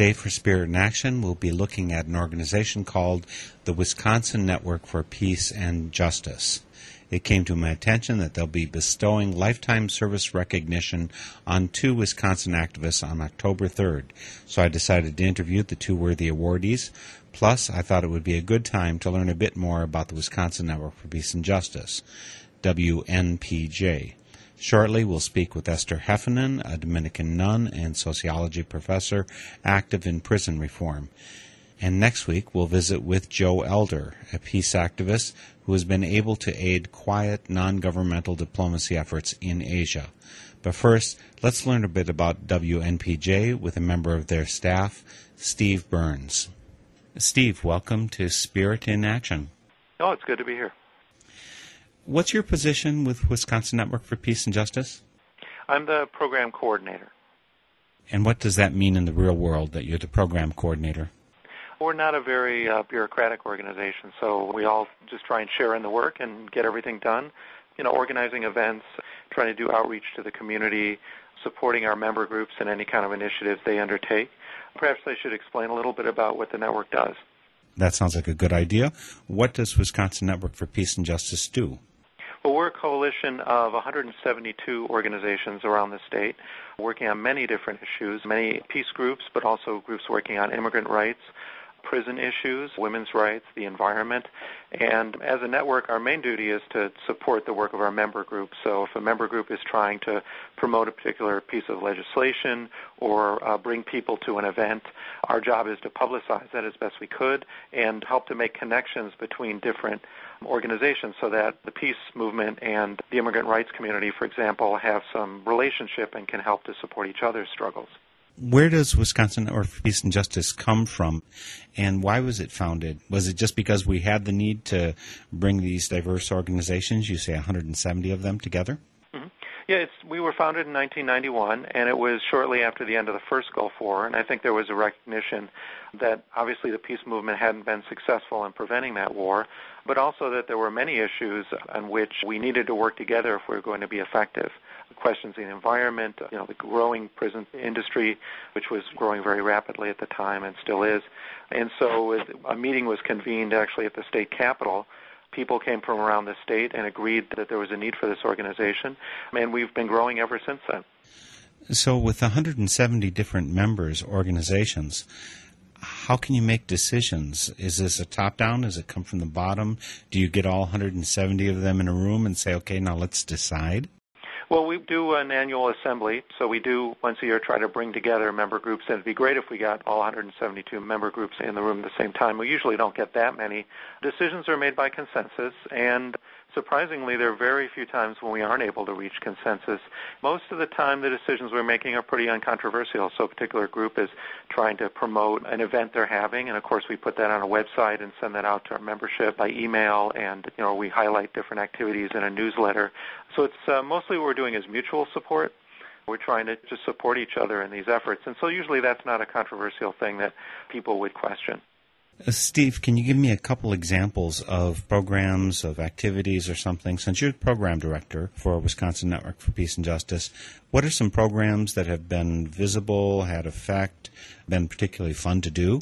Today, for Spirit in Action, we'll be looking at an organization called the Wisconsin Network for Peace and Justice. It came to my attention that they'll be bestowing lifetime service recognition on two Wisconsin activists on October 3rd. So I decided to interview the two worthy awardees. Plus, I thought it would be a good time to learn a bit more about the Wisconsin Network for Peace and Justice, WNPJ. Shortly, we'll speak with Esther Heffernan, a Dominican nun and sociology professor active in prison reform. And next week, we'll visit with Joe Elder, a peace activist who has been able to aid quiet, non governmental diplomacy efforts in Asia. But first, let's learn a bit about WNPJ with a member of their staff, Steve Burns. Steve, welcome to Spirit in Action. Oh, it's good to be here. What's your position with Wisconsin Network for Peace and Justice? I'm the program coordinator. And what does that mean in the real world that you're the program coordinator? We're not a very uh, bureaucratic organization, so we all just try and share in the work and get everything done. You know, organizing events, trying to do outreach to the community, supporting our member groups in any kind of initiatives they undertake. Perhaps I should explain a little bit about what the network does. That sounds like a good idea. What does Wisconsin Network for Peace and Justice do? Well, we're a coalition of 172 organizations around the state working on many different issues, many peace groups, but also groups working on immigrant rights, prison issues, women's rights, the environment. And as a network, our main duty is to support the work of our member groups. So if a member group is trying to promote a particular piece of legislation or uh, bring people to an event, our job is to publicize that as best we could and help to make connections between different organizations so that the peace movement and the immigrant rights community, for example, have some relationship and can help to support each other's struggles. Where does Wisconsin for Peace and Justice come from, and why was it founded? Was it just because we had the need to bring these diverse organizations, you say 170 of them, together? Mm-hmm. Yeah, it's, we were founded in 1991, and it was shortly after the end of the first Gulf War. And I think there was a recognition that obviously the peace movement hadn't been successful in preventing that war, but also that there were many issues on which we needed to work together if we were going to be effective. Questions in the environment, you know, the growing prison industry, which was growing very rapidly at the time and still is. And so a meeting was convened actually at the state capitol people came from around the state and agreed that there was a need for this organization, and we've been growing ever since then. So, with 170 different members, organizations, how can you make decisions? Is this a top down? Does it come from the bottom? Do you get all 170 of them in a room and say, okay, now let's decide? Well, we do an annual assembly, so we do once a year try to bring together member groups, and it'd be great if we got all 172 member groups in the room at the same time. We usually don't get that many. Decisions are made by consensus, and surprisingly, there are very few times when we aren't able to reach consensus. Most of the time, the decisions we're making are pretty uncontroversial. So a particular group is trying to promote an event they're having, and of course, we put that on a website and send that out to our membership by email, and you know we highlight different activities in a newsletter. So it's uh, mostly what we're doing is mutual support. We're trying to just support each other in these efforts, and so usually that's not a controversial thing that people would question. Uh, Steve, can you give me a couple examples of programs, of activities, or something? Since you're program director for Wisconsin Network for Peace and Justice, what are some programs that have been visible, had effect, been particularly fun to do?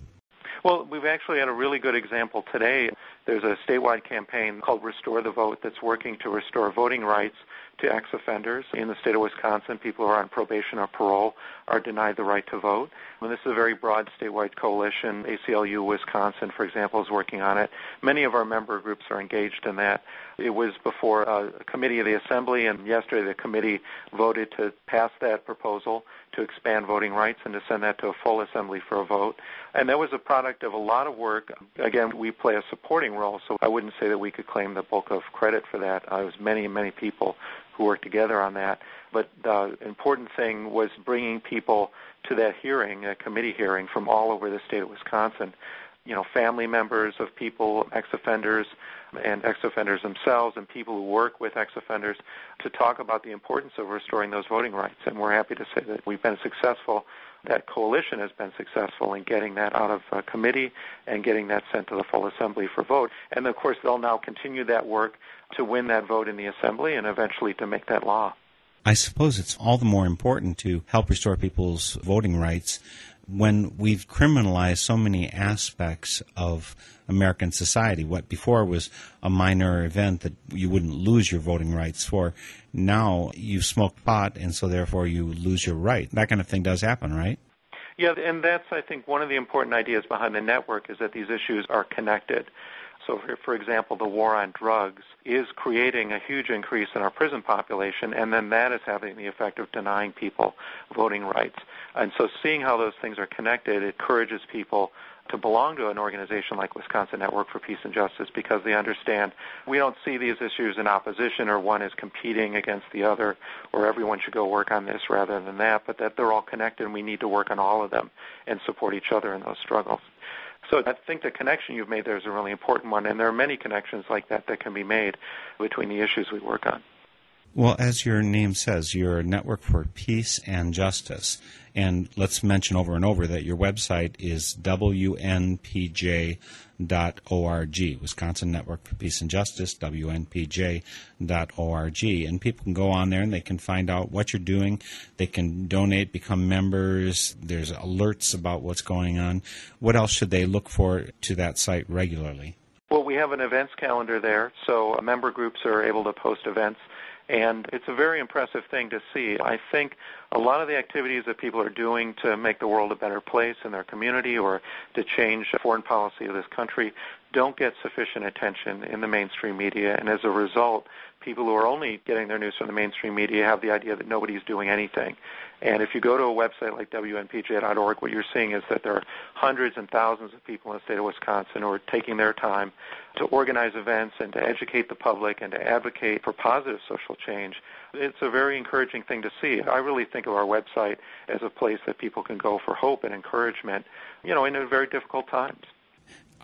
Well, we've actually had a really good example today. There's a statewide campaign called Restore the Vote that's working to restore voting rights to ex-offenders in the state of Wisconsin. People who are on probation or parole are denied the right to vote. And this is a very broad statewide coalition. ACLU Wisconsin, for example, is working on it. Many of our member groups are engaged in that. It was before a committee of the Assembly, and yesterday the committee voted to pass that proposal to expand voting rights and to send that to a full Assembly for a vote. And that was a product of a lot of work. Again, we play a supporting role, so I wouldn't say that we could claim the bulk of credit for that. Uh, it was many, many people who worked together on that. But the important thing was bringing people to that hearing, a committee hearing from all over the state of Wisconsin. You know, family members of people, ex-offenders, and ex-offenders themselves, and people who work with ex-offenders, to talk about the importance of restoring those voting rights. And we're happy to say that we've been successful. That coalition has been successful in getting that out of uh, committee and getting that sent to the full assembly for vote. And of course, they'll now continue that work to win that vote in the assembly and eventually to make that law. I suppose it's all the more important to help restore people's voting rights when we've criminalized so many aspects of American society. What before was a minor event that you wouldn't lose your voting rights for, now you smoke pot and so therefore you lose your right. That kind of thing does happen, right? Yeah, and that's, I think, one of the important ideas behind the network is that these issues are connected. So, for, for example, the war on drugs is creating a huge increase in our prison population, and then that is having the effect of denying people voting rights. And so, seeing how those things are connected it encourages people to belong to an organization like Wisconsin Network for Peace and Justice because they understand we don't see these issues in opposition or one is competing against the other or everyone should go work on this rather than that, but that they're all connected and we need to work on all of them and support each other in those struggles. So I think the connection you've made there is a really important one, and there are many connections like that that can be made between the issues we work on. Well, as your name says, you're a network for peace and justice. And let's mention over and over that your website is WNPJ WNPJ.org, Wisconsin Network for Peace and Justice, WNPJ.org. And people can go on there and they can find out what you're doing. They can donate, become members. There's alerts about what's going on. What else should they look for to that site regularly? Well, we have an events calendar there, so member groups are able to post events and it's a very impressive thing to see. I think a lot of the activities that people are doing to make the world a better place in their community or to change foreign policy of this country don't get sufficient attention in the mainstream media. And as a result, people who are only getting their news from the mainstream media have the idea that nobody's doing anything. And if you go to a website like WNPJ.org, what you're seeing is that there are hundreds and thousands of people in the state of Wisconsin who are taking their time to organize events and to educate the public and to advocate for positive social change. It's a very encouraging thing to see. I really think of our website as a place that people can go for hope and encouragement, you know, in very difficult times.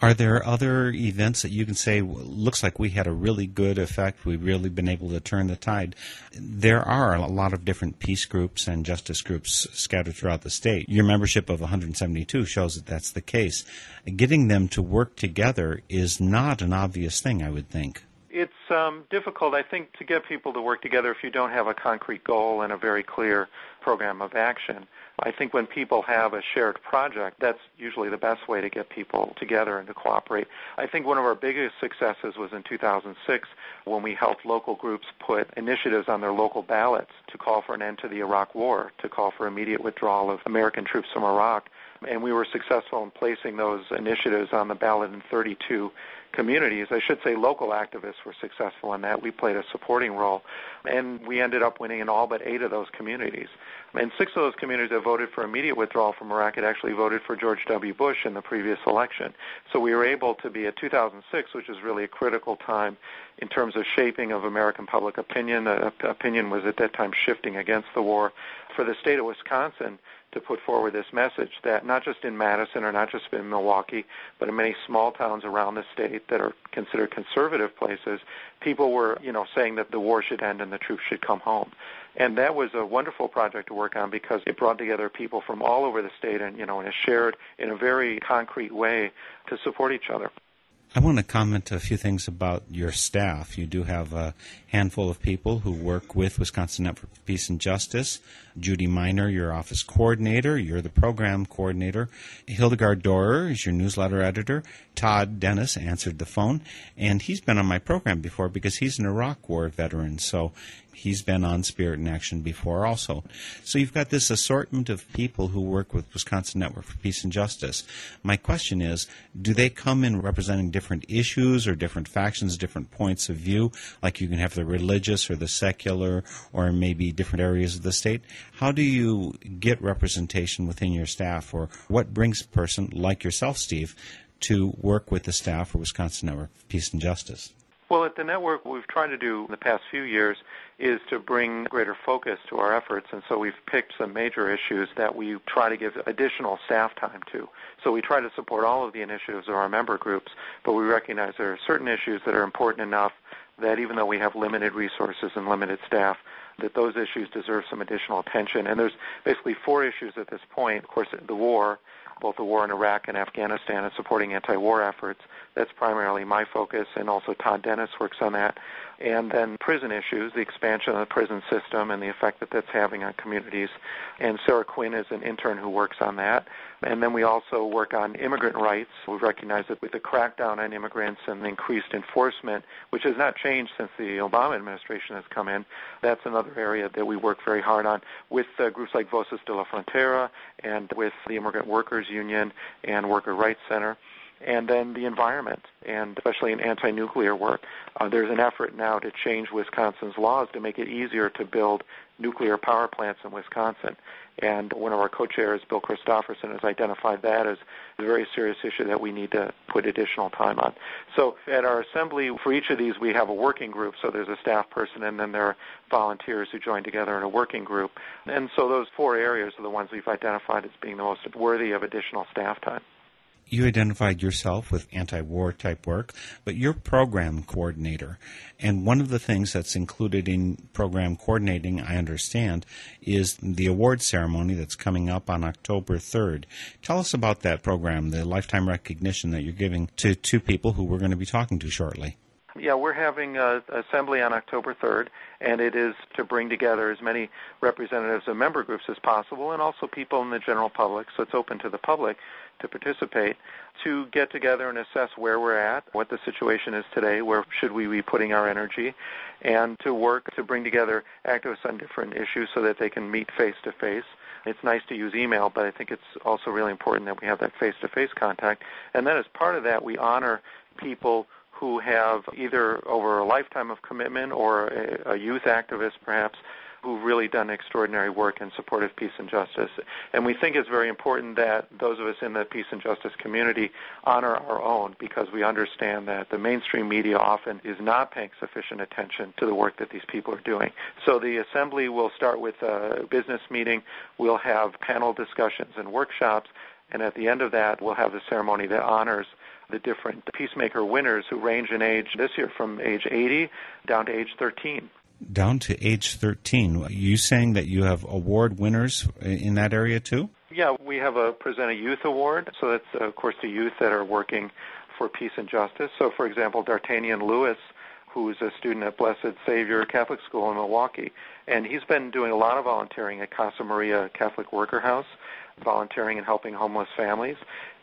Are there other events that you can say looks like we had a really good effect? We've really been able to turn the tide. There are a lot of different peace groups and justice groups scattered throughout the state. Your membership of 172 shows that that's the case. Getting them to work together is not an obvious thing, I would think. It's um, difficult, I think, to get people to work together if you don't have a concrete goal and a very clear program of action. I think when people have a shared project, that's usually the best way to get people together and to cooperate. I think one of our biggest successes was in 2006 when we helped local groups put initiatives on their local ballots to call for an end to the Iraq War, to call for immediate withdrawal of American troops from Iraq. And we were successful in placing those initiatives on the ballot in 32 communities. I should say local activists were successful in that. We played a supporting role. And we ended up winning in all but eight of those communities. And six of those communities that voted for immediate withdrawal from Iraq had actually voted for George W. Bush in the previous election. So we were able to be at 2006, which is really a critical time in terms of shaping of American public opinion. Uh, opinion was at that time shifting against the war. For the state of Wisconsin, to put forward this message that not just in Madison or not just in Milwaukee, but in many small towns around the state that are considered conservative places, people were, you know, saying that the war should end and the troops should come home. And that was a wonderful project to work on because it brought together people from all over the state and, you know, and it shared in a very concrete way to support each other. I want to comment a few things about your staff. You do have a handful of people who work with Wisconsin Network for Peace and Justice. Judy Miner, your office coordinator. You're the program coordinator. Hildegard Dorer is your newsletter editor. Todd Dennis answered the phone, and he's been on my program before because he's an Iraq War veteran. So he's been on Spirit in Action before also. So you've got this assortment of people who work with Wisconsin Network for Peace and Justice. My question is, do they come in representing different issues or different factions, different points of view? Like you can have the religious or the secular or maybe different areas of the state. How do you get representation within your staff or what brings a person like yourself, Steve, to work with the staff for Wisconsin Network for Peace and Justice? Well, at the network, what we've tried to do in the past few years is to bring greater focus to our efforts, and so we've picked some major issues that we try to give additional staff time to. So we try to support all of the initiatives of our member groups, but we recognize there are certain issues that are important enough that even though we have limited resources and limited staff, that those issues deserve some additional attention. And there's basically four issues at this point. Of course, the war, both the war in Iraq and Afghanistan and supporting anti-war efforts. That's primarily my focus, and also Todd Dennis works on that. And then prison issues, the expansion of the prison system and the effect that that's having on communities. And Sarah Quinn is an intern who works on that. And then we also work on immigrant rights. We recognize that with the crackdown on immigrants and the increased enforcement, which has not changed since the Obama administration has come in, that's another area that we work very hard on with uh, groups like Voces de la Frontera and with the Immigrant Workers Union and Worker Rights Center and then the environment, and especially in anti-nuclear work. Uh, there's an effort now to change Wisconsin's laws to make it easier to build nuclear power plants in Wisconsin. And one of our co-chairs, Bill Christofferson, has identified that as a very serious issue that we need to put additional time on. So at our assembly, for each of these, we have a working group. So there's a staff person, and then there are volunteers who join together in a working group. And so those four areas are the ones we've identified as being the most worthy of additional staff time you identified yourself with anti-war type work, but you're program coordinator. And one of the things that's included in program coordinating, I understand, is the award ceremony that's coming up on October 3rd. Tell us about that program, the lifetime recognition that you're giving to two people who we're going to be talking to shortly. Yeah, we're having an assembly on October 3rd, and it is to bring together as many representatives of member groups as possible and also people in the general public, so it's open to the public to participate, to get together and assess where we're at, what the situation is today, where should we be putting our energy, and to work to bring together activists on different issues so that they can meet face to face. It's nice to use email, but I think it's also really important that we have that face to face contact. And then as part of that, we honor people who have either over a lifetime of commitment or a, a youth activist perhaps who've really done extraordinary work in support of peace and justice. And we think it's very important that those of us in the peace and justice community honor our own because we understand that the mainstream media often is not paying sufficient attention to the work that these people are doing. So the assembly will start with a business meeting. We'll have panel discussions and workshops. And at the end of that, we'll have a ceremony that honors the different Peacemaker winners who range in age this year from age 80 down to age 13. Down to age 13. Are you saying that you have award winners in that area too? Yeah, we have a present a youth award. So that's of course the youth that are working for peace and justice. So for example, D'Artagnan Lewis who's a student at Blessed Savior Catholic School in Milwaukee. And he's been doing a lot of volunteering at Casa Maria Catholic Worker House, volunteering and helping homeless families,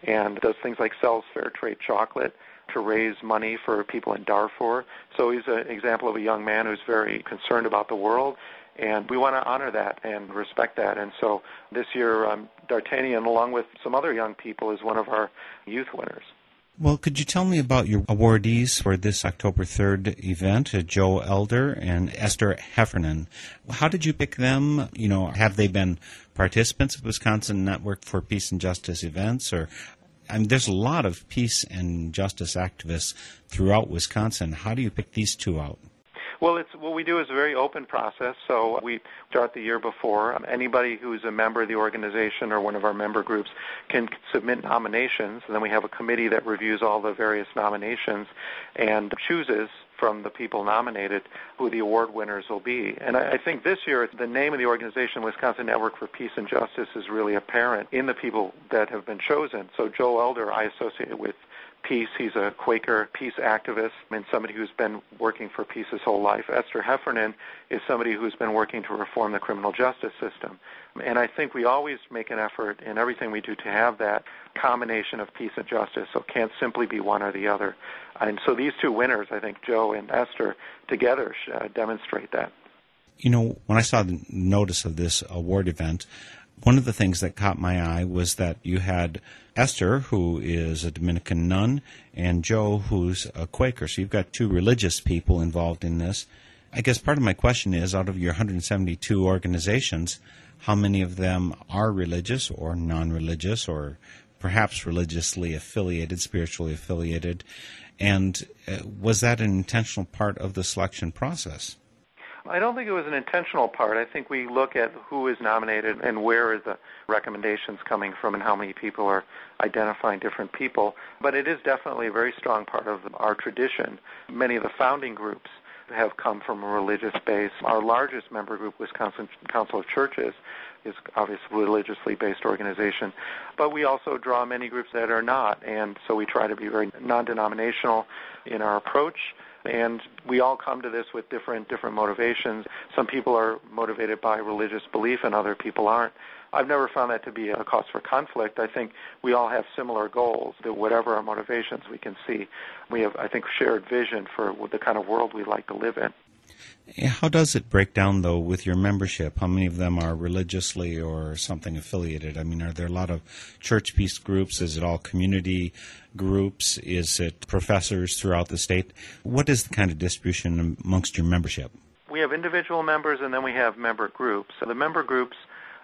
and does things like sells fair trade chocolate to raise money for people in Darfur. So he's an example of a young man who's very concerned about the world, and we want to honor that and respect that. And so this year, um, D'Artagnan, along with some other young people, is one of our youth winners. Well, could you tell me about your awardees for this October 3rd event, uh, Joe Elder and Esther Heffernan? How did you pick them? You know, have they been participants of Wisconsin Network for Peace and Justice events or I mean, there's a lot of peace and justice activists throughout Wisconsin. How do you pick these two out? Well, it's what we do is a very open process. So we start the year before. Anybody who's a member of the organization or one of our member groups can submit nominations, and then we have a committee that reviews all the various nominations and chooses from the people nominated who the award winners will be. And I, I think this year the name of the organization, Wisconsin Network for Peace and Justice, is really apparent in the people that have been chosen. So Joe Elder I associate with peace. He's a Quaker peace activist and somebody who's been working for peace his whole life. Esther Heffernan is somebody who's been working to reform the criminal justice system. And I think we always make an effort in everything we do to have that combination of peace and justice. So it can't simply be one or the other. And so these two winners, I think Joe and Esther together uh, demonstrate that. You know, when I saw the notice of this award event, one of the things that caught my eye was that you had Esther, who is a Dominican nun, and Joe, who's a Quaker. So you've got two religious people involved in this. I guess part of my question is out of your 172 organizations, how many of them are religious or non religious or perhaps religiously affiliated, spiritually affiliated? And uh, was that an intentional part of the selection process? I don't think it was an intentional part. I think we look at who is nominated and where is the recommendations coming from and how many people are identifying different people. But it is definitely a very strong part of our tradition. Many of the founding groups have come from a religious base. Our largest member group, Wisconsin Council of Churches, is obviously a religiously based organization. But we also draw many groups that are not, and so we try to be very non denominational in our approach and we all come to this with different different motivations. Some people are motivated by religious belief, and other people aren't. I've never found that to be a cause for conflict. I think we all have similar goals. That whatever our motivations, we can see we have, I think, shared vision for the kind of world we like to live in. How does it break down, though, with your membership? How many of them are religiously or something affiliated? I mean, are there a lot of church peace groups? Is it all community groups? Is it professors throughout the state? What is the kind of distribution amongst your membership? We have individual members and then we have member groups. So the member groups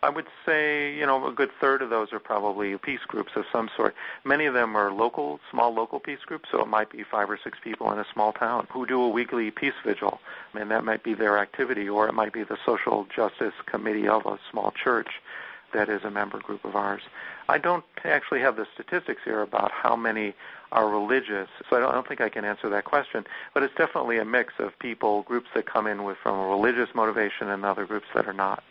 I would say, you know, a good third of those are probably peace groups of some sort. Many of them are local, small local peace groups, so it might be five or six people in a small town who do a weekly peace vigil, I and that might be their activity, or it might be the social justice committee of a small church that is a member group of ours. I don't actually have the statistics here about how many are religious, so I don't, I don't think I can answer that question. But it's definitely a mix of people, groups that come in with from a religious motivation, and other groups that are not.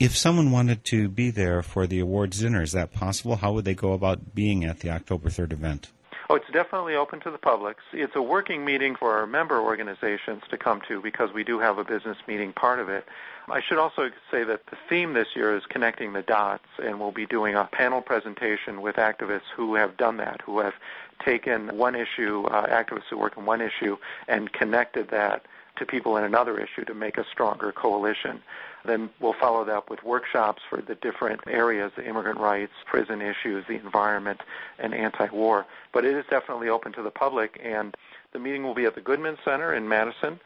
If someone wanted to be there for the awards dinner, is that possible? How would they go about being at the October 3rd event? Oh, it's definitely open to the public. It's a working meeting for our member organizations to come to because we do have a business meeting part of it. I should also say that the theme this year is connecting the dots, and we'll be doing a panel presentation with activists who have done that, who have taken one issue, uh, activists who work in one issue, and connected that to people in another issue to make a stronger coalition. Then we'll follow that up with workshops for the different areas, the immigrant rights, prison issues, the environment, and anti-war. But it is definitely open to the public, and the meeting will be at the Goodman Center in Madison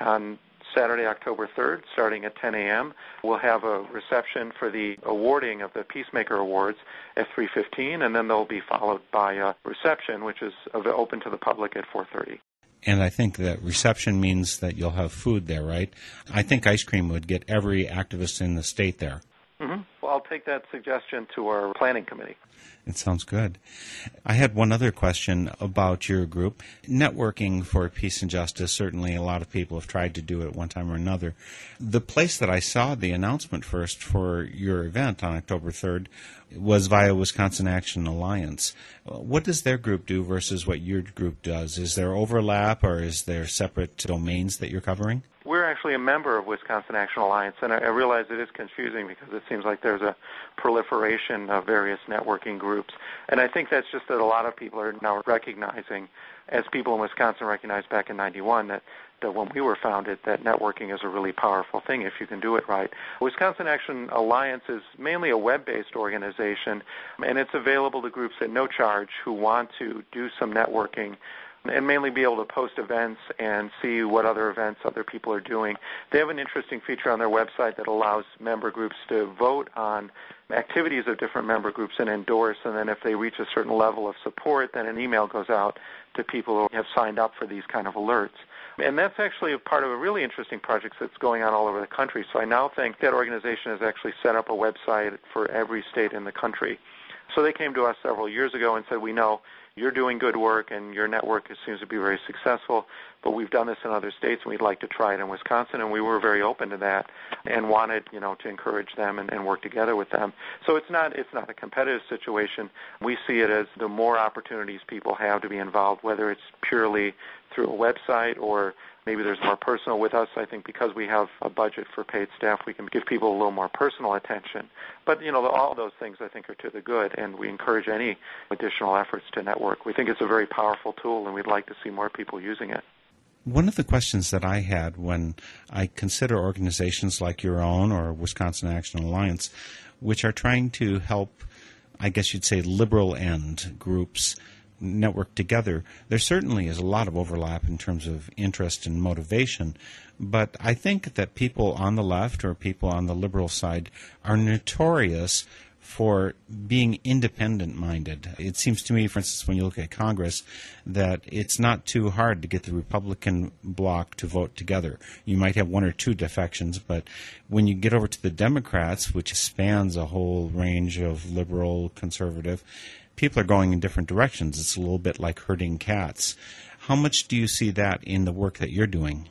on Saturday, October 3rd, starting at 10 a.m. We'll have a reception for the awarding of the Peacemaker Awards at 3:15, and then they'll be followed by a reception, which is open to the public at 4:30 and I think that reception means that you'll have food there, right? I think ice cream would get every activist in the state there. Mm-hmm. Well, I'll take that suggestion to our planning committee. It sounds good. I had one other question about your group. Networking for peace and justice, certainly a lot of people have tried to do it one time or another. The place that I saw the announcement first for your event on October 3rd was via Wisconsin Action Alliance. What does their group do versus what your group does? Is there overlap or is there separate domains that you're covering? We're actually a member of Wisconsin Action Alliance, and I, realize it is confusing because it seems like there's a proliferation of various networking groups. And I think that's just that a lot of people are now recognizing, as people in Wisconsin recognized back in 91, that that when we were founded, that networking is a really powerful thing if you can do it right. Wisconsin Action Alliance is mainly a web-based organization, and it's available to groups at no charge who want to do some networking and mainly be able to post events and see what other events other people are doing. They have an interesting feature on their website that allows member groups to vote on activities of different member groups and endorse, and then if they reach a certain level of support, then an email goes out to people who have signed up for these kind of alerts. And that's actually a part of a really interesting project that's going on all over the country. So I now think that organization has actually set up a website for every state in the country So they came to us several years ago and said, we know you're doing good work and your network seems to be very successful, but we've done this in other states and we'd like to try it in Wisconsin and we were very open to that and wanted, you know, to encourage them and, and work together with them. So it's not it's not a competitive situation. We see it as the more opportunities people have to be involved, whether it's purely through a website or maybe there's more personal with us. I think because we have a budget for paid staff, we can give people a little more personal attention. But you know, all those things I think are to the good, and we encourage any additional efforts to network. We think it's a very powerful tool, and we'd like to see more people using it. One of the questions that I had when I consider organizations like your own or Wisconsin Action Alliance, which are trying to help, I guess you'd say, liberal end groups network together, there certainly is a lot of overlap in terms of interest and motivation. But I think that people on the left or people on the liberal side are notorious for being independent minded. It seems to me, for instance, when you look at Congress, that it's not too hard to get the Republican bloc to vote together. You might have one or two defections, but when you get over to the Democrats, which spans a whole range of liberal, conservative, people are going in different directions. It's a little bit like herding cats. How much do you see that in the work that you're doing?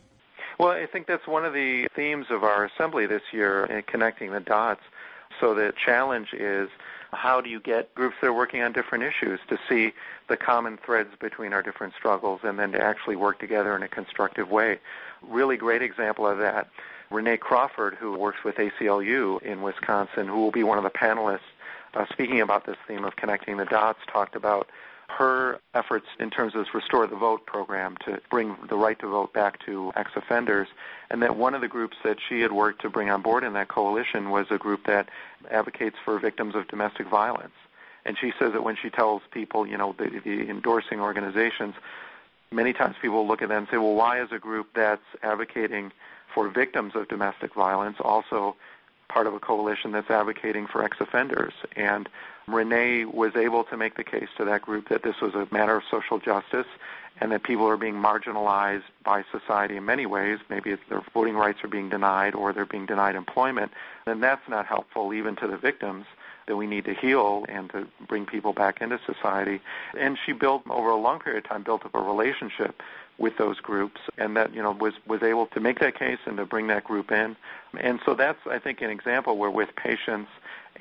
Well, I think that's one of the themes of our assembly this year uh, connecting the dots. So the challenge is how do you get groups that are working on different issues to see the common threads between our different struggles and then to actually work together in a constructive way. Really great example of that. Renee Crawford, who works with ACLU in Wisconsin, who will be one of the panelists uh, speaking about this theme of connecting the dots, talked about her efforts in terms of this Restore the Vote program to bring the right to vote back to ex-offenders, and that one of the groups that she had worked to bring on board in that coalition was a group that advocates for victims of domestic violence. And she says that when she tells people, you know, the, the endorsing organizations, many times people look at them and say, well, why is a group that's advocating for victims of domestic violence also part of a coalition that's advocating for ex-offenders. And Renee was able to make the case to that group that this was a matter of social justice and that people are being marginalized by society in many ways. Maybe their voting rights are being denied or they're being denied employment. Then that's not helpful even to the victims that we need to heal and to bring people back into society. And she built over a long period of time built up a relationship with those groups and that you know was was able to make that case and to bring that group in. And so that's i think an example where with patience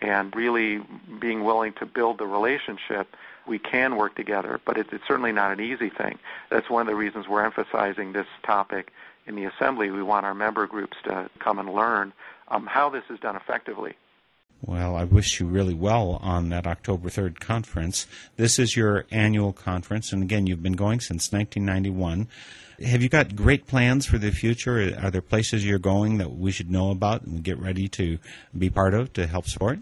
and really being willing to build the relationship we can work together but it's, it's certainly not an easy thing. That's one of the reasons we're emphasizing this topic in the assembly. We want our member groups to come and learn um, how this is done effectively well, I wish you really well on that October 3rd conference. This is your annual conference, and again, you've been going since 1991. Have you got great plans for the future? Are there places you're going that we should know about and get ready to be part of to help support?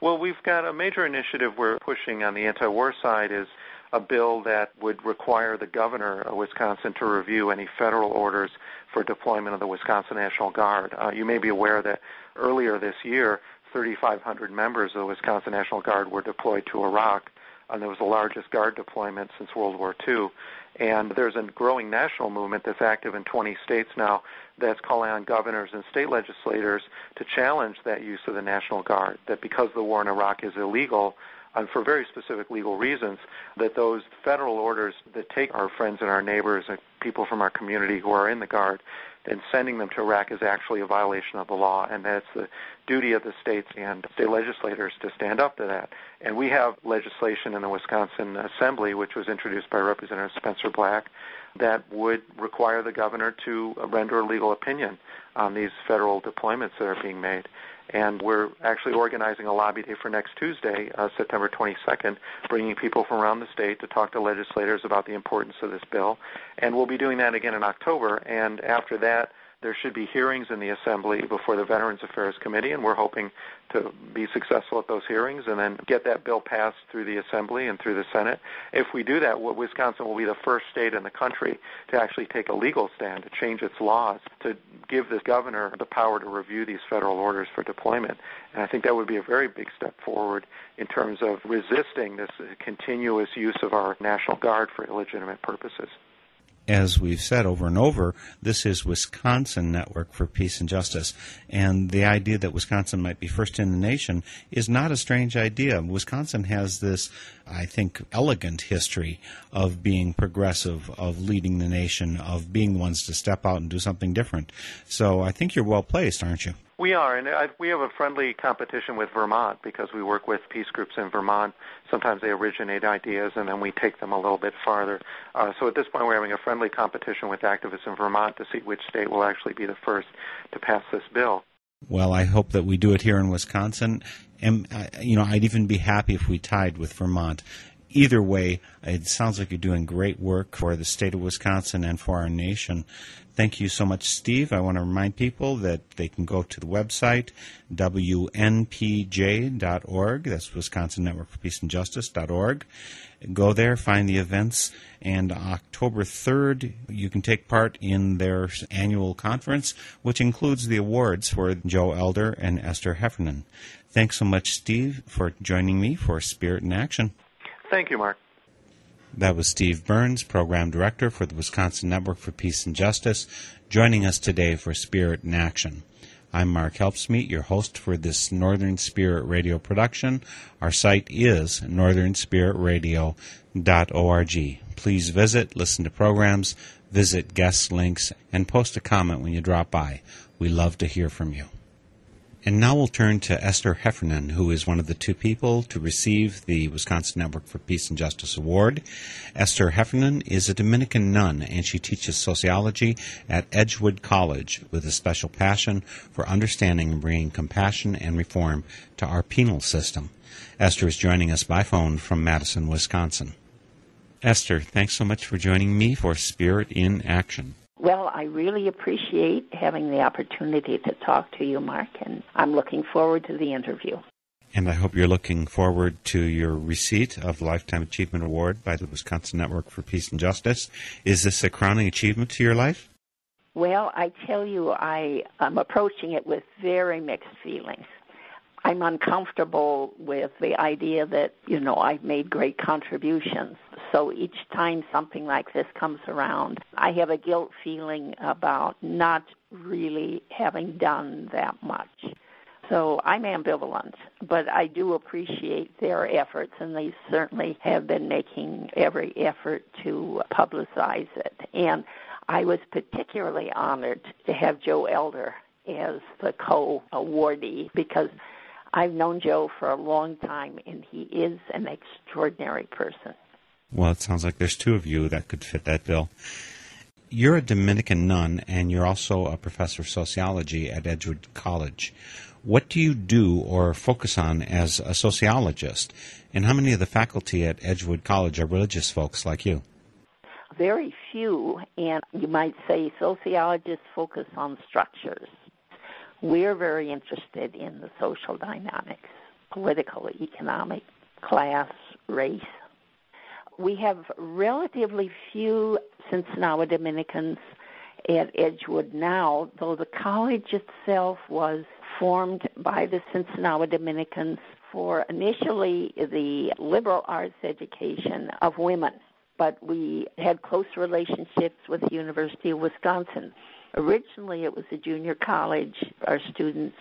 Well, we've got a major initiative we're pushing on the anti-war side is a bill that would require the governor of Wisconsin to review any federal orders for deployment of the Wisconsin National Guard. Uh, you may be aware that earlier this year, 3,500 members of the Wisconsin National Guard were deployed to Iraq, and it was the largest Guard deployment since World War II. And there's a growing national movement that's active in 20 states now that's calling on governors and state legislators to challenge that use of the National Guard, that because the war in Iraq is illegal, and for very specific legal reasons, that those federal orders that take our friends and our neighbors and people from our community who are in the Guard and sending them to Iraq is actually a violation of the law, and that's the duty of the states and state legislators to stand up to that. And we have legislation in the Wisconsin Assembly, which was introduced by Representative Spencer Black, that would require the governor to render a legal opinion on these federal deployments that are being made. And we're actually organizing a lobby day for next Tuesday, uh, September 22nd, bringing people from around the state to talk to legislators about the importance of this bill. And we'll be doing that again in October. And after that, there should be hearings in the Assembly before the Veterans Affairs Committee, and we're hoping to be successful at those hearings and then get that bill passed through the Assembly and through the Senate. If we do that, Wisconsin will be the first state in the country to actually take a legal stand to change its laws to give the governor the power to review these federal orders for deployment. And I think that would be a very big step forward in terms of resisting this continuous use of our National Guard for illegitimate purposes. As we've said over and over, this is Wisconsin Network for Peace and Justice. And the idea that Wisconsin might be first in the nation is not a strange idea. Wisconsin has this, I think, elegant history of being progressive, of leading the nation, of being the ones to step out and do something different. So I think you're well placed, aren't you? We are, and I, we have a friendly competition with Vermont because we work with peace groups in Vermont. Sometimes they originate ideas, and then we take them a little bit farther. Uh, so at this point, we're having a friendly competition with activists in Vermont to see which state will actually be the first to pass this bill. Well, I hope that we do it here in Wisconsin. And, uh, you know, I'd even be happy if we tied with Vermont either way, it sounds like you're doing great work for the state of Wisconsin and for our nation. Thank you so much, Steve. I want to remind people that they can go to the website, wnpj.org. That's Wisconsin Network for Peace and Justice.org. Go there, find the events, and October 3rd, you can take part in their annual conference, which includes the awards for Joe Elder and Esther Heffernan. Thanks so much, Steve, for joining me for Spirit in Action. Thank you, Mark. That was Steve Burns, Program Director for the Wisconsin Network for Peace and Justice, joining us today for Spirit in Action. I'm Mark Helpsmeet, your host for this Northern Spirit Radio production. Our site is northernspiritradio.org. Please visit, listen to programs, visit guest links, and post a comment when you drop by. We love to hear from you. And now we'll turn to Esther Heffernan, who is one of the two people to receive the Wisconsin Network for Peace and Justice Award. Esther Heffernan is a Dominican nun, and she teaches sociology at Edgewood College with a special passion for understanding and bringing compassion and reform to our penal system. Esther is joining us by phone from Madison, Wisconsin. Esther, thanks so much for joining me for Spirit in Action. Well, I really appreciate having the opportunity to talk to you, Mark, and I'm looking forward to the interview. And I hope you're looking forward to your receipt of the Lifetime Achievement Award by the Wisconsin Network for Peace and Justice. Is this a crowning achievement to your life? Well, I tell you, I am approaching it with very mixed feelings. I'm uncomfortable with the idea that, you know, I've made great contributions. So each time something like this comes around, I have a guilt feeling about not really having done that much. So I'm ambivalent, but I do appreciate their efforts, and they certainly have been making every effort to publicize it. And I was particularly honored to have Joe Elder as the co awardee because I've known Joe for a long time, and he is an extraordinary person. Well, it sounds like there's two of you that could fit that bill. You're a Dominican nun, and you're also a professor of sociology at Edgewood College. What do you do or focus on as a sociologist? And how many of the faculty at Edgewood College are religious folks like you? Very few, and you might say sociologists focus on structures we're very interested in the social dynamics, political, economic, class, race. We have relatively few Sinsinawa Dominicans at Edgewood now, though the college itself was formed by the Sinsinawa Dominicans for initially the liberal arts education of women. But we had close relationships with the University of Wisconsin Originally, it was a junior college. Our students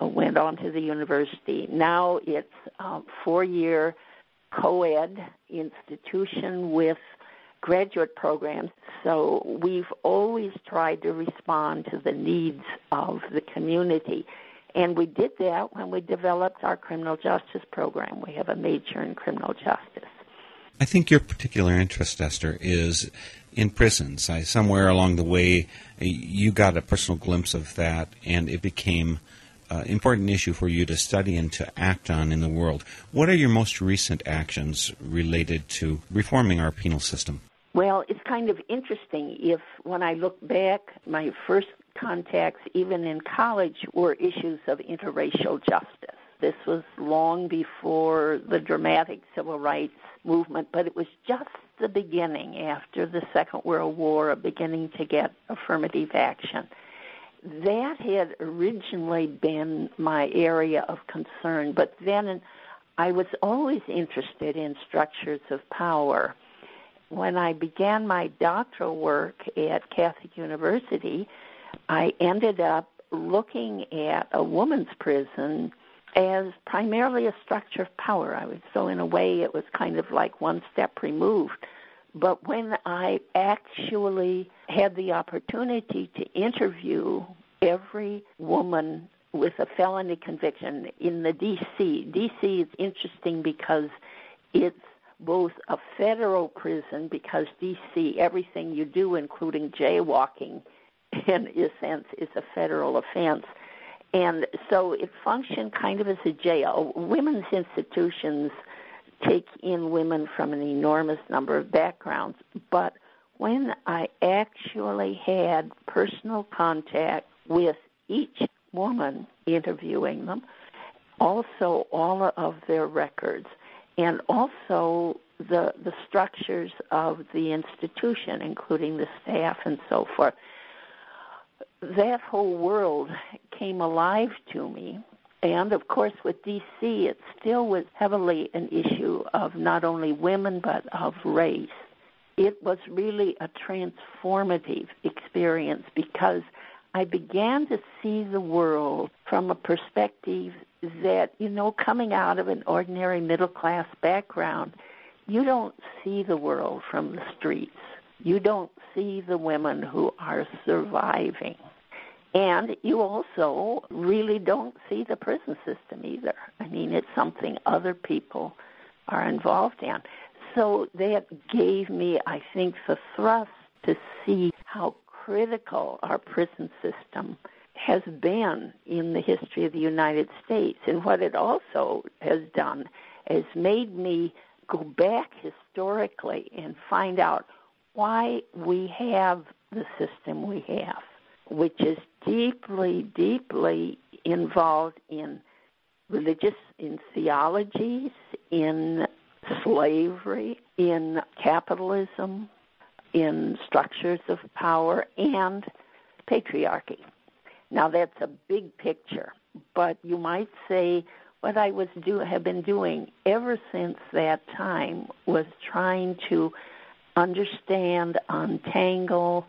uh, went on to the university. Now it's a four-year co-ed institution with graduate programs. So we've always tried to respond to the needs of the community. And we did that when we developed our criminal justice program. We have a major in criminal justice. I think your particular interest, Esther, is in prisons. I, somewhere along the way, you got a personal glimpse of that, and it became an uh, important issue for you to study and to act on in the world. What are your most recent actions related to reforming our penal system? Well, it's kind of interesting. If when I look back, my first contacts, even in college, were issues of interracial justice. This was long before the dramatic civil rights movement, but it was just the beginning after the Second World War of beginning to get affirmative action. That had originally been my area of concern, but then I was always interested in structures of power. when I began my doctoral work at Catholic University, I ended up looking at a woman's prison as primarily a structure of power. I was so in a way it was kind of like one step removed. But when I actually had the opportunity to interview every woman with a felony conviction in the DC, DC is interesting because it's both a federal prison because DC everything you do including jaywalking in a sense is a federal offense and so it functioned kind of as a jail. Women's institutions take in women from an enormous number of backgrounds, but when I actually had personal contact with each woman interviewing them, also all of their records, and also the the structures of the institution, including the staff and so forth that whole world came alive to me. And of course, with DC, it still was heavily an issue of not only women but of race. It was really a transformative experience because I began to see the world from a perspective that, you know, coming out of an ordinary middle class background, you don't see the world from the streets. You don't see the women who are surviving. And you also really don't see the prison system either. I mean, it's something other people are involved in. So that gave me, I think, the thrust to see how critical our prison system has been in the history of the United States. And what it also has done is made me go back historically and find out why we have the system we have which is deeply, deeply involved in religious, in theologies, in slavery, in capitalism, in structures of power, and patriarchy. Now that's a big picture, but you might say what I was do have been doing ever since that time was trying to understand, untangle,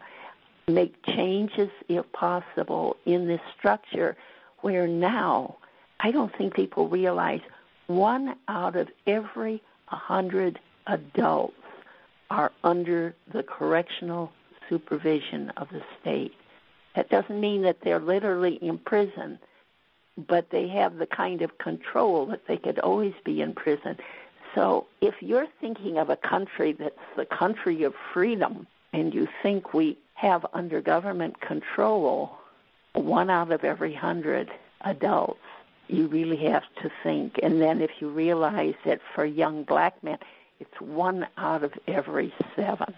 make changes if possible in this structure where now I don't think people realize one out of every hundred adults are under the correctional supervision of the state. That doesn't mean that they're literally in prison, but they have the kind of control that they could always be in prison. So if you're thinking of a country that's the country of freedom and you think we have under government control one out of every hundred adults. You really have to think. And then if you realize that for young black men, it's one out of every seven.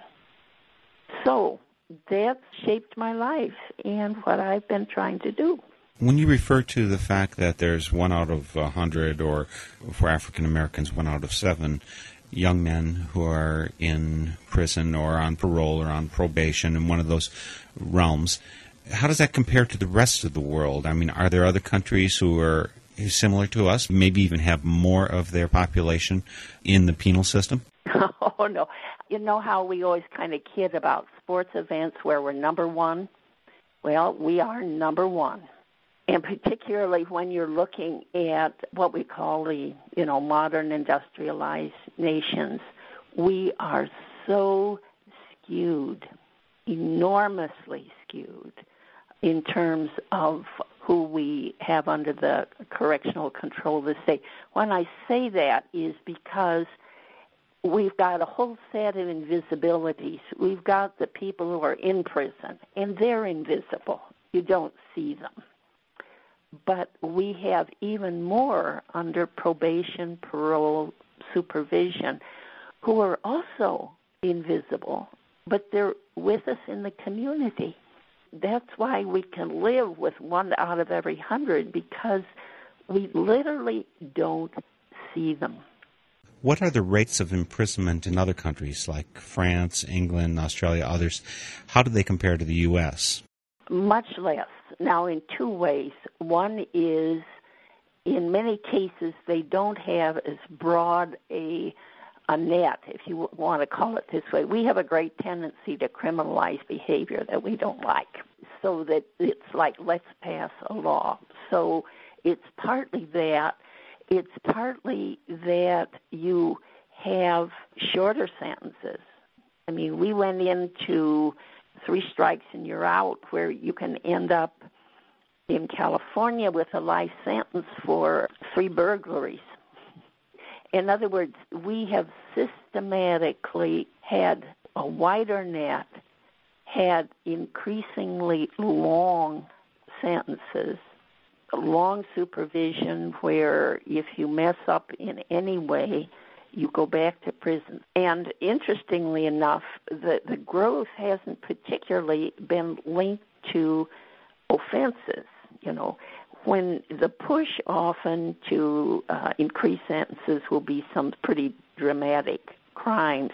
So that shaped my life and what I've been trying to do. When you refer to the fact that there's one out of a hundred, or for African Americans, one out of seven young men who are in prison or on parole or on probation in one of those realms. How does that compare to the rest of the world? I mean, are there other countries who are similar to us, maybe even have more of their population in the penal system? Oh, no. You know how we always kind of kid about sports events where we're number one? Well, we are number one and particularly when you're looking at what we call the you know modern industrialized nations we are so skewed enormously skewed in terms of who we have under the correctional control of the state when i say that is because we've got a whole set of invisibilities. We've got the people who are in prison and they're invisible. You don't see them but we have even more under probation, parole, supervision who are also invisible, but they're with us in the community. That's why we can live with one out of every hundred because we literally don't see them. What are the rates of imprisonment in other countries like France, England, Australia, others? How do they compare to the U.S.? Much less now in two ways. One is in many cases they don't have as broad a a net, if you want to call it this way. We have a great tendency to criminalize behavior that we don't like, so that it's like, let's pass a law. So it's partly that. It's partly that you have shorter sentences. I mean, we went into three strikes and you're out, where you can end up in California with a life sentence for three burglaries. In other words, we have systematically had a wider net, had increasingly long sentences, long supervision where if you mess up in any way, you go back to prison. And interestingly enough, the, the growth hasn't particularly been linked to offenses. You know, when the push often to uh, increase sentences will be some pretty dramatic crimes.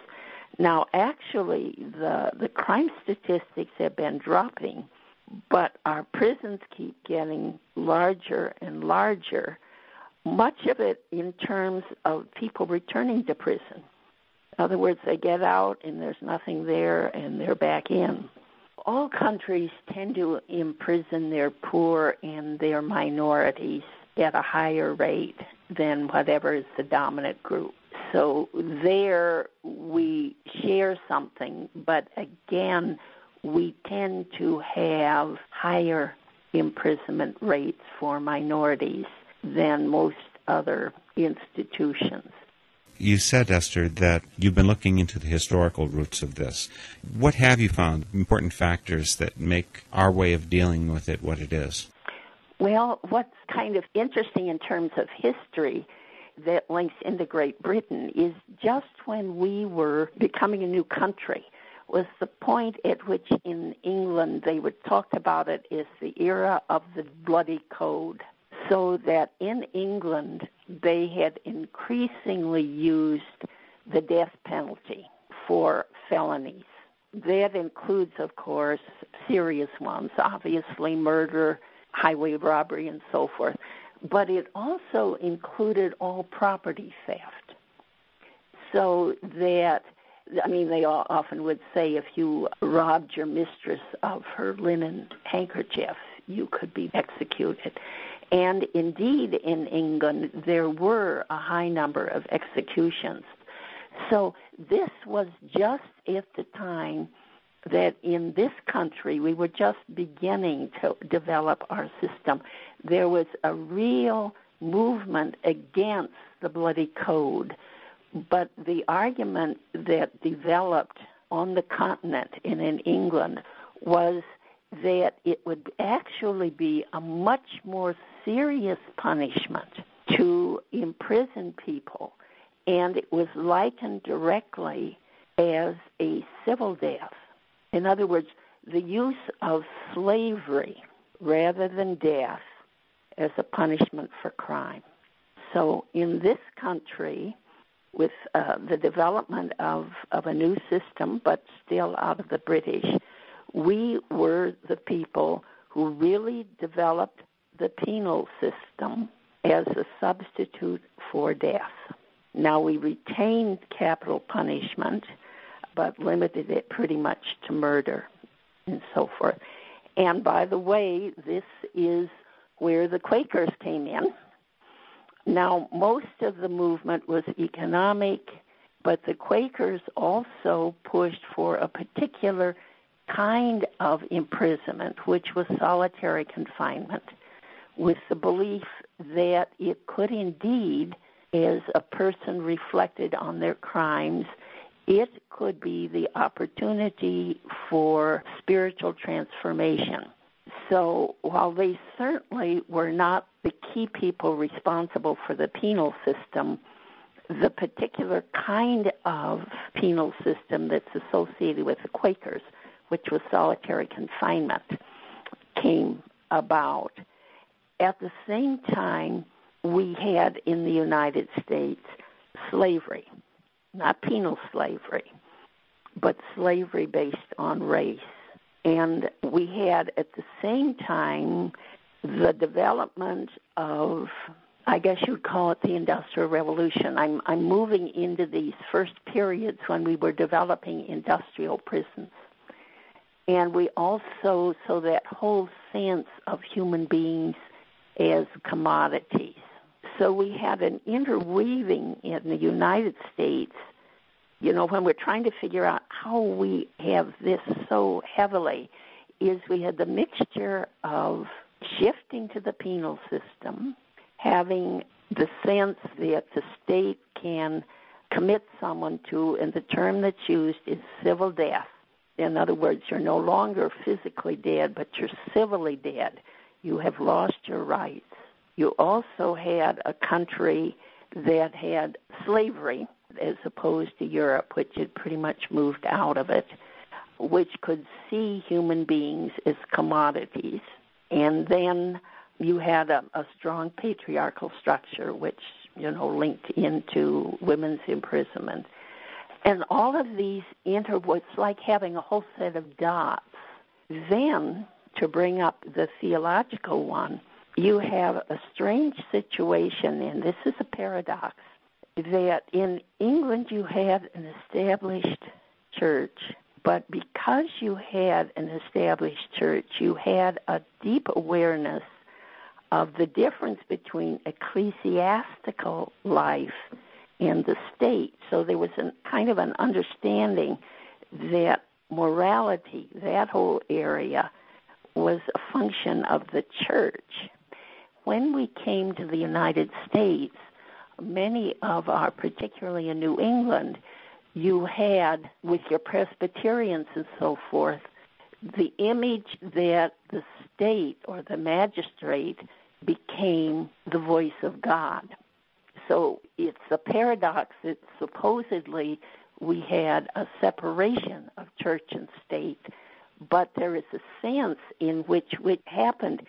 Now, actually, the the crime statistics have been dropping, but our prisons keep getting larger and larger much of it in terms of people returning to prison. In other words, they get out and there's nothing there and they're back in. All countries tend to imprison their poor and their minorities at a higher rate than whatever is the dominant group. So there we share something, but again, we tend to have higher imprisonment rates for minorities than most other institutions. You said, Esther, that you've been looking into the historical roots of this. What have you found important factors that make our way of dealing with it what it is? Well, what's kind of interesting in terms of history that links into Great Britain is just when we were becoming a new country was the point at which in England they would talk about it as the era of the bloody code so that in England they had increasingly used the death penalty for felonies. That includes, of course, serious ones, obviously murder, highway robbery, and so forth. But it also included all property theft. So that, I mean, they often would say if you robbed your mistress of her linen handkerchief, you could be executed. And indeed, in England, there were a high number of executions. So this was just at the time that in this country we were just beginning to develop our system. There was a real movement against the bloody code, but the argument that developed on the continent and in England was that it would actually be a much more serious punishment to imprison people, and it was likened directly as a civil death. In other words, the use of slavery rather than death as a punishment for crime. So, in this country, with uh, the development of, of a new system, but still out of the British, we were the people who really developed the penal system as a substitute for death. Now, we retained capital punishment, but limited it pretty much to murder and so forth. And by the way, this is where the Quakers came in. Now, most of the movement was economic, but the Quakers also pushed for a particular kind of imprisonment, which was solitary confinement, with the belief that it could indeed, as a person reflected on their crimes, it could be the opportunity for spiritual transformation. So while they certainly were not the key people responsible for the penal system, the particular kind of penal system that's associated with the Quakers which was solitary confinement, came about. At the same time, we had in the United States slavery, not penal slavery, but slavery based on race. And we had at the same time the development of I guess you'd call it the Industrial Revolution. I'm, I'm moving into these first periods when we were developing industrial prisons. And we also, so that whole sense of human beings as commodities. So we had an interweaving in the United States, you know, when we're trying to figure out how we have this so heavily, is we had the mixture of shifting to the penal system, having the sense that the state can commit someone to, and the term that's used is civil death. In other words, you're no longer physically dead, but you're civilly dead. You have lost your rights. You also had a country that had slavery as opposed to Europe, which had pretty much moved out of it, which could see human beings as commodities. And then you had a, a strong patriarchal structure, which you know linked into women's imprisonment, and all of these inter. It's like having a whole set of dots. Then to bring up the theological one, you have a strange situation, and this is a paradox, that in England you had an established church, but because you had an established church, you had a deep awareness of the difference between ecclesiastical life and the state. So there was a kind of an understanding that morality, that whole area, was a function of the church. When we came to the United States, many of our, particularly in New England, you had, with your Presbyterians and so forth, the image that the state or the magistrate became the voice of God. So it's a paradox that supposedly we had a separation of church and state, but there is a sense in which what happened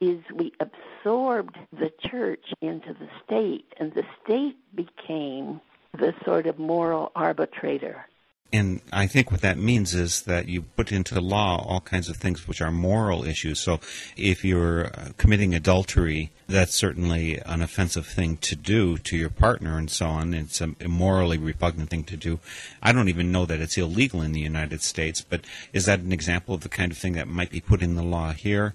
is we absorbed the church into the state, and the state became the sort of moral arbitrator and I think what that means is that you put into law all kinds of things which are moral issues. So if you're uh, committing adultery, that's certainly an offensive thing to do to your partner and so on. It's a morally repugnant thing to do. I don't even know that it's illegal in the United States, but is that an example of the kind of thing that might be put in the law here,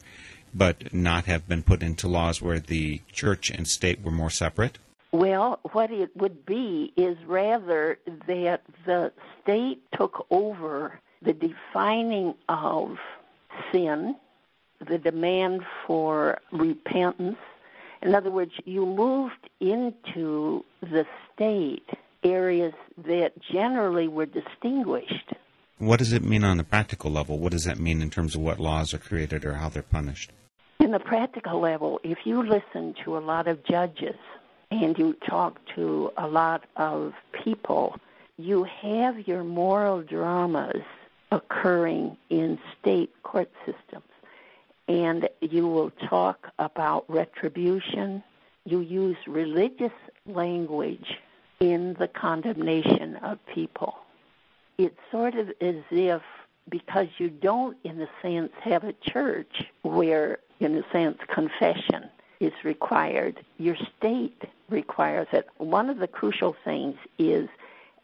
but not have been put into laws where the church and state were more separate? Well, what it would be is rather that the state took over the defining of sin, the demand for repentance. In other words, you moved into the state areas that generally were distinguished. What does it mean on the practical level? What does that mean in terms of what laws are created or how they're punished? In the practical level, if you listen to a lot of judges, and you talk to a lot of people, you have your moral dramas occurring in state court systems. And you will talk about retribution. You use religious language in the condemnation of people. It's sort of as if because you don't, in a sense, have a church where, in a sense, confession is required, your state requires it. One of the crucial things is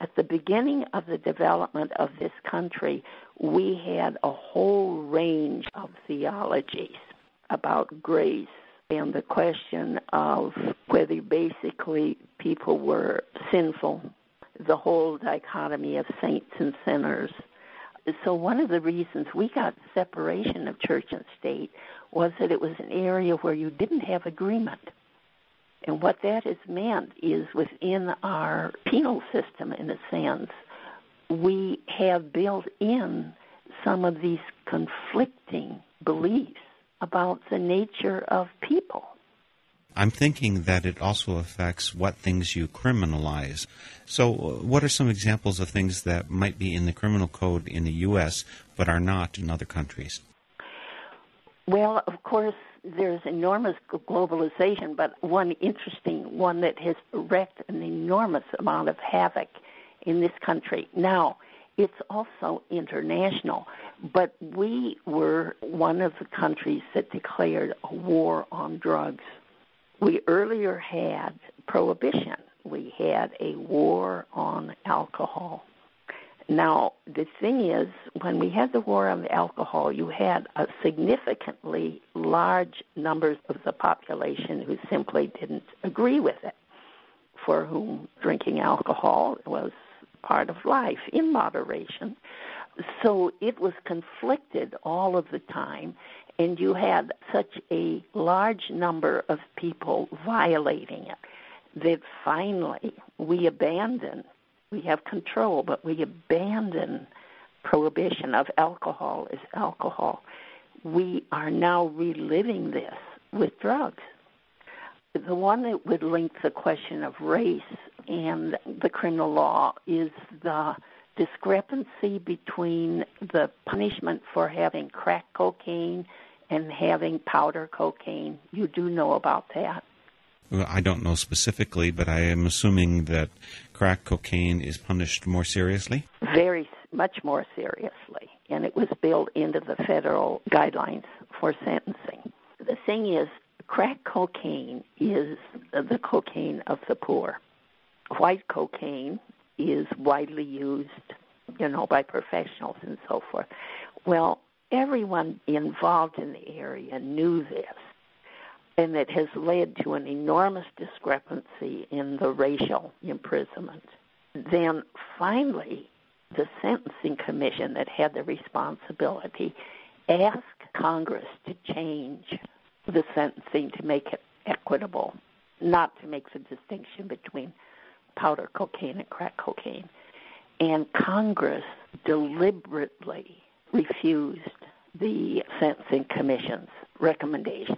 at the beginning of the development of this country, we had a whole range of theologies about grace and the question of whether basically people were sinful, the whole dichotomy of saints and sinners. So, one of the reasons we got separation of church and state was that it was an area where you didn't have agreement. And what that has meant is within our penal system, in a sense, we have built in some of these conflicting beliefs about the nature of people. I'm thinking that it also affects what things you criminalize. So, uh, what are some examples of things that might be in the criminal code in the U.S. but are not in other countries? Well, of course, there's enormous globalization, but one interesting one that has wreaked an enormous amount of havoc in this country. Now, it's also international, but we were one of the countries that declared a war on drugs. We earlier had prohibition. We had a war on alcohol. Now, the thing is, when we had the war on alcohol, you had a significantly large numbers of the population who simply didn't agree with it, for whom drinking alcohol was part of life in moderation. So it was conflicted all of the time, and you had such a large number of people violating it that finally we abandoned we have control, but we abandon prohibition of alcohol as alcohol. We are now reliving this with drugs. The one that would link the question of race and the criminal law is the discrepancy between the punishment for having crack cocaine and having powder cocaine. You do know about that. I don't know specifically, but I am assuming that crack cocaine is punished more seriously? Very much more seriously. And it was built into the federal guidelines for sentencing. The thing is, crack cocaine is the cocaine of the poor. White cocaine is widely used, you know, by professionals and so forth. Well, everyone involved in the area knew this and it has led to an enormous discrepancy in the racial imprisonment. Then finally, the Sentencing Commission that had the responsibility asked Congress to change the sentencing to make it equitable, not to make the distinction between powder cocaine and crack cocaine. And Congress deliberately refused the Sentencing Commission's recommendations.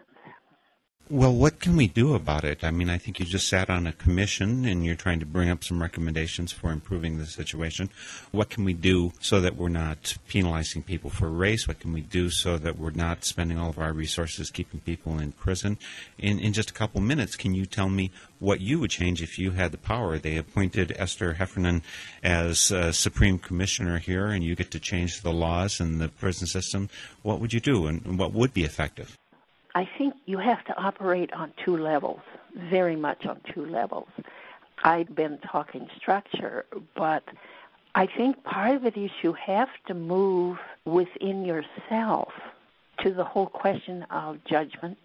Well, what can we do about it? I mean, I think you just sat on a commission and you're trying to bring up some recommendations for improving the situation. What can we do so that we're not penalizing people for race? What can we do so that we're not spending all of our resources keeping people in prison? In, in just a couple minutes, can you tell me what you would change if you had the power? They appointed Esther Heffernan as uh, Supreme Commissioner here, and you get to change the laws and the prison system. What would you do, and what would be effective? I think you have to operate on two levels, very much on two levels. I've been talking structure, but I think part of it is you have to move within yourself to the whole question of judgment,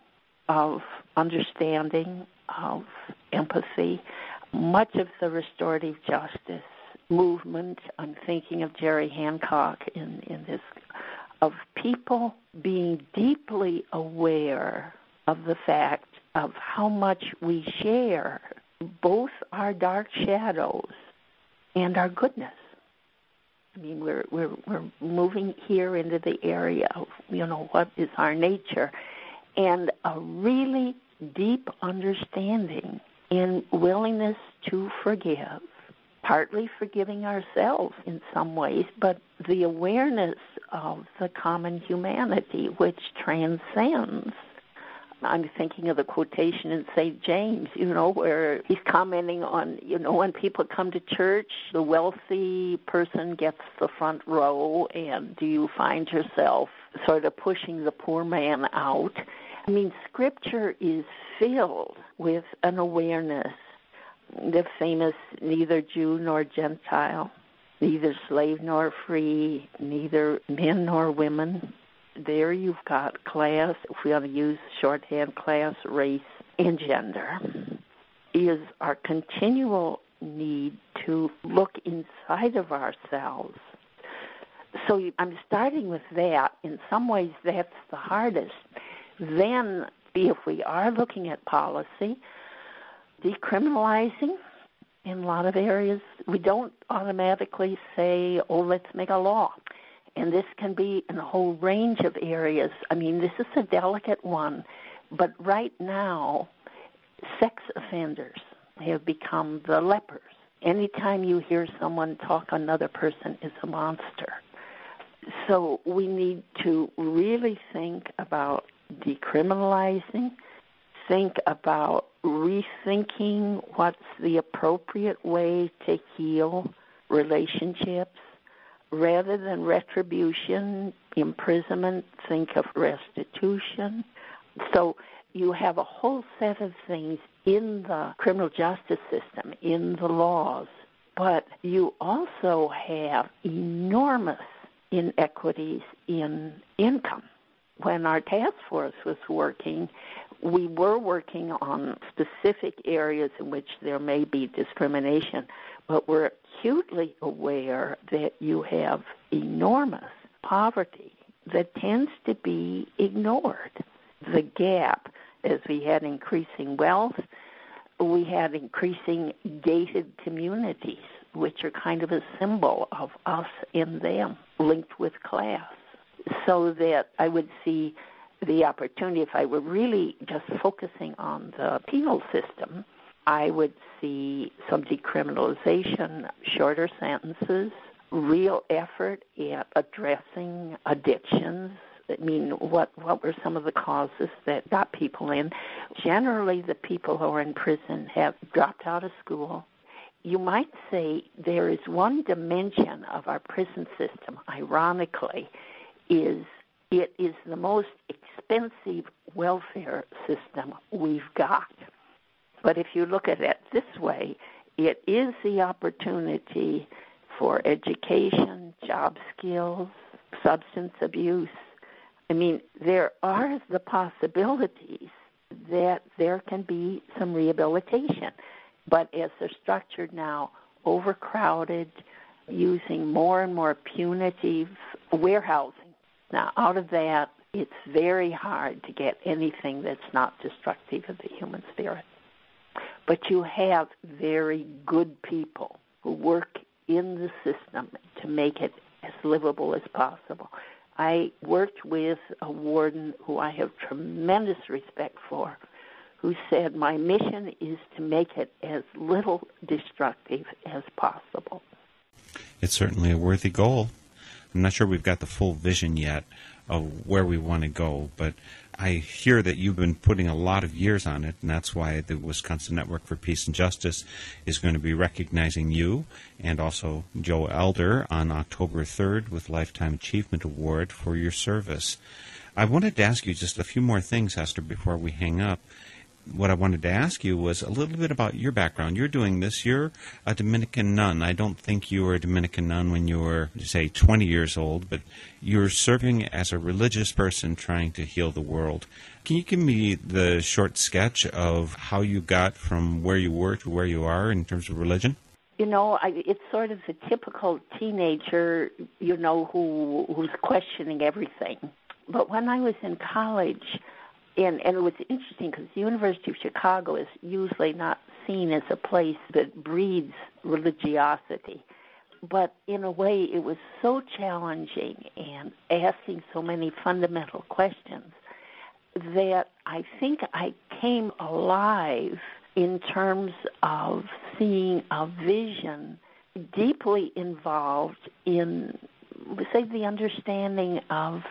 of understanding, of empathy. Much of the restorative justice movement, I'm thinking of Jerry Hancock in, in this of people being deeply aware of the fact of how much we share both our dark shadows and our goodness. I mean, we're we're we're moving here into the area of you know what is our nature, and a really deep understanding and willingness to forgive partly forgiving ourselves in some ways, but the awareness of the common humanity which transcends. I'm thinking of the quotation in St. James, you know, where he's commenting on, you know, when people come to church, the wealthy person gets the front row, and do you find yourself sort of pushing the poor man out? I mean, Scripture is filled with an awareness the famous neither Jew nor Gentile, neither slave nor free, neither men nor women. There you've got class, if we want to use shorthand, class, race, and gender, is our continual need to look inside of ourselves. So I'm starting with that. In some ways, that's the hardest. Then, if we are looking at policy, decriminalizing in a lot of areas. We don't automatically say, oh, let's make a law. And this can be in a whole range of areas. I mean, this is a delicate one. But right now, sex offenders have become the lepers. Anytime you hear someone talk, another person is a monster. So we need to really think about decriminalizing, think about rethinking what's the appropriate way to heal relationships rather than retribution, imprisonment, think of restitution. So you have a whole set of things in the criminal justice system, in the laws, but you also have enormous inequities in income. When our task force was working, we were working on specific areas in which there may be discrimination, but we're acutely aware that you have enormous poverty that tends to be ignored. The gap, as we had increasing wealth, we had increasing gated communities, which are kind of a symbol of us and them linked with class. So that I would see the opportunity, if I were really just focusing on the penal system, I would see some decriminalization, shorter sentences, real effort at addressing addictions. I mean, what what were some of the causes that got people in? Generally, the people who are in prison have dropped out of school. You might say there is one dimension of our prison system, ironically, is it is the most expensive welfare system we've got. But if you look at it this way, it is the opportunity for education, job skills, substance abuse. I mean, there are the possibilities that there can be some rehabilitation. But as they're structured now, overcrowded, using more and more punitive warehousing. Now, out of that, it's very hard to get anything that's not destructive of the human spirit. But you have very good people who work in the system to make it as livable as possible. I worked with a warden who I have tremendous respect for, who said, My mission is to make it as little destructive as possible. It's certainly a worthy goal. I'm not sure we've got the full vision yet of where we want to go, but I hear that you've been putting a lot of years on it, and that's why the Wisconsin Network for Peace and Justice is going to be recognizing you and also Joe Elder on October 3rd with Lifetime Achievement Award for your service. I wanted to ask you just a few more things, Esther, before we hang up what I wanted to ask you was a little bit about your background. You're doing this. You're a Dominican nun. I don't think you were a Dominican nun when you were, say, 20 years old, but you're serving as a religious person trying to heal the world. Can you give me the short sketch of how you got from where you were to where you are in terms of religion? You know, I, it's sort of the typical teenager, you know, who who's questioning everything. But when I was in college, and and it was interesting because the University of Chicago is usually not seen as a place that breeds religiosity, but in a way it was so challenging and asking so many fundamental questions that I think I came alive in terms of seeing a vision deeply involved in say the understanding of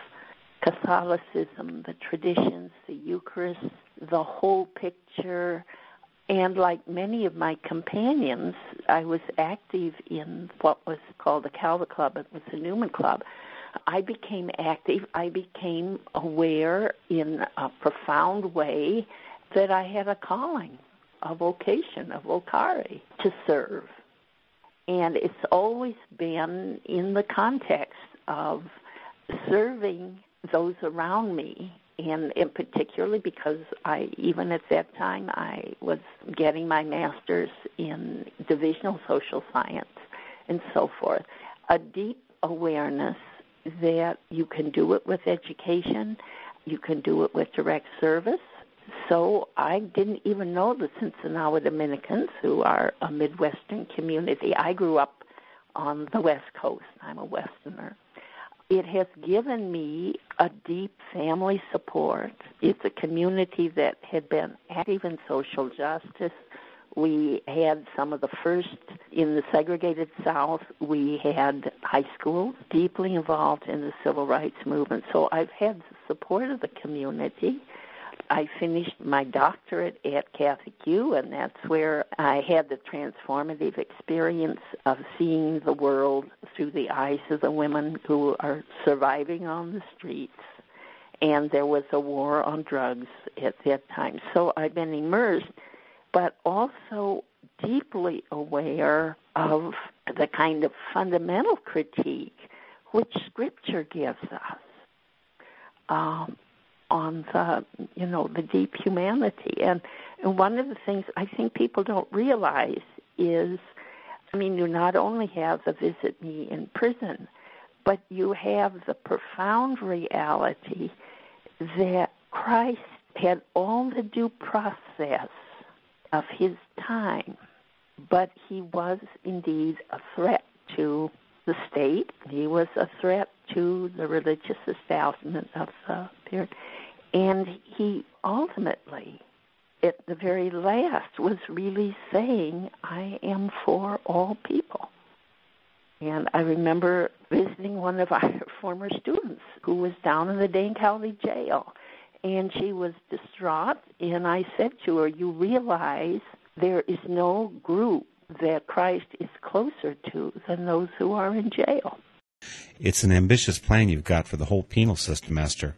Catholicism, the traditions, the Eucharist, the whole picture. And like many of my companions, I was active in what was called the Calvert Club. It was the Newman Club. I became active. I became aware in a profound way that I had a calling, a vocation, a vocare to serve. And it's always been in the context of serving those around me and, and particularly because I even at that time I was getting my master's in divisional social science and so forth. A deep awareness that you can do it with education, you can do it with direct service. So I didn't even know the Sinsinawa Dominicans, who are a Midwestern community. I grew up on the West Coast. I'm a Westerner it has given me a deep family support. It's a community that had been active in social justice. We had some of the first in the segregated South. We had high schools deeply involved in the civil rights movement. So I've had the support of the community. I finished my doctorate at Catholic U, and that's where I had the transformative experience of seeing the world through the eyes of the women who are surviving on the streets and there was a war on drugs at that time. So I've been immersed, but also deeply aware of the kind of fundamental critique which Scripture gives us um, on the, you know, the deep humanity. And, and one of the things I think people don't realize is, I mean, you not only have the visit me in prison, but you have the profound reality that Christ had all the due process of his time, but he was indeed a threat to the state. He was a threat to the religious establishment of the period. And he ultimately, at the very last, was really saying, I am for all people. And I remember visiting one of our former students who was down in the Dane County Jail. And she was distraught. And I said to her, You realize there is no group that Christ is closer to than those who are in jail. It's an ambitious plan you've got for the whole penal system, Esther,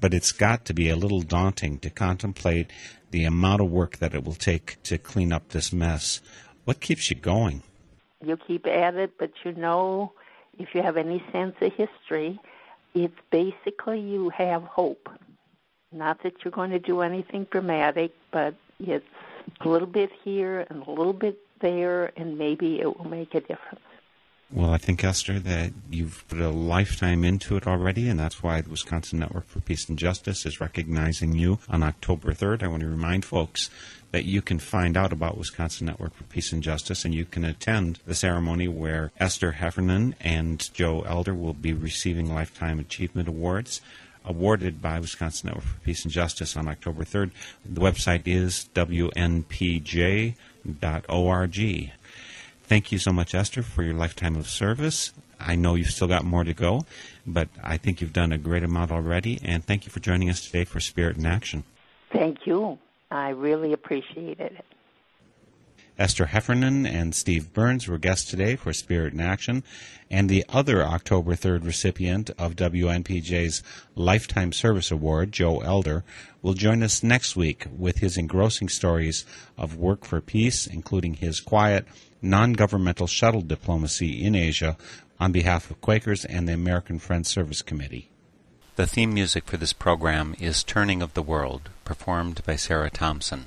but it's got to be a little daunting to contemplate the amount of work that it will take to clean up this mess. What keeps you going? You keep at it, but you know, if you have any sense of history, it's basically you have hope. Not that you're going to do anything dramatic, but it's a little bit here and a little bit there, and maybe it will make a difference. Well, I think, Esther, that you've put a lifetime into it already, and that's why the Wisconsin Network for Peace and Justice is recognizing you on October 3rd. I want to remind folks that you can find out about Wisconsin Network for Peace and Justice, and you can attend the ceremony where Esther Heffernan and Joe Elder will be receiving Lifetime Achievement Awards awarded by Wisconsin Network for Peace and Justice on October 3rd. The website is wnpj.org. Thank you so much, Esther, for your lifetime of service. I know you've still got more to go, but I think you've done a great amount already, and thank you for joining us today for Spirit in Action. Thank you. I really appreciated it. Esther Heffernan and Steve Burns were guests today for Spirit in Action, and the other October 3rd recipient of WNPJ's Lifetime Service Award, Joe Elder, will join us next week with his engrossing stories of work for peace, including his quiet, non governmental shuttle diplomacy in Asia on behalf of Quakers and the American Friends Service Committee. The theme music for this program is Turning of the World, performed by Sarah Thompson.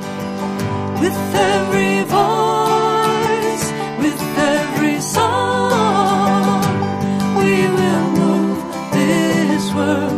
world.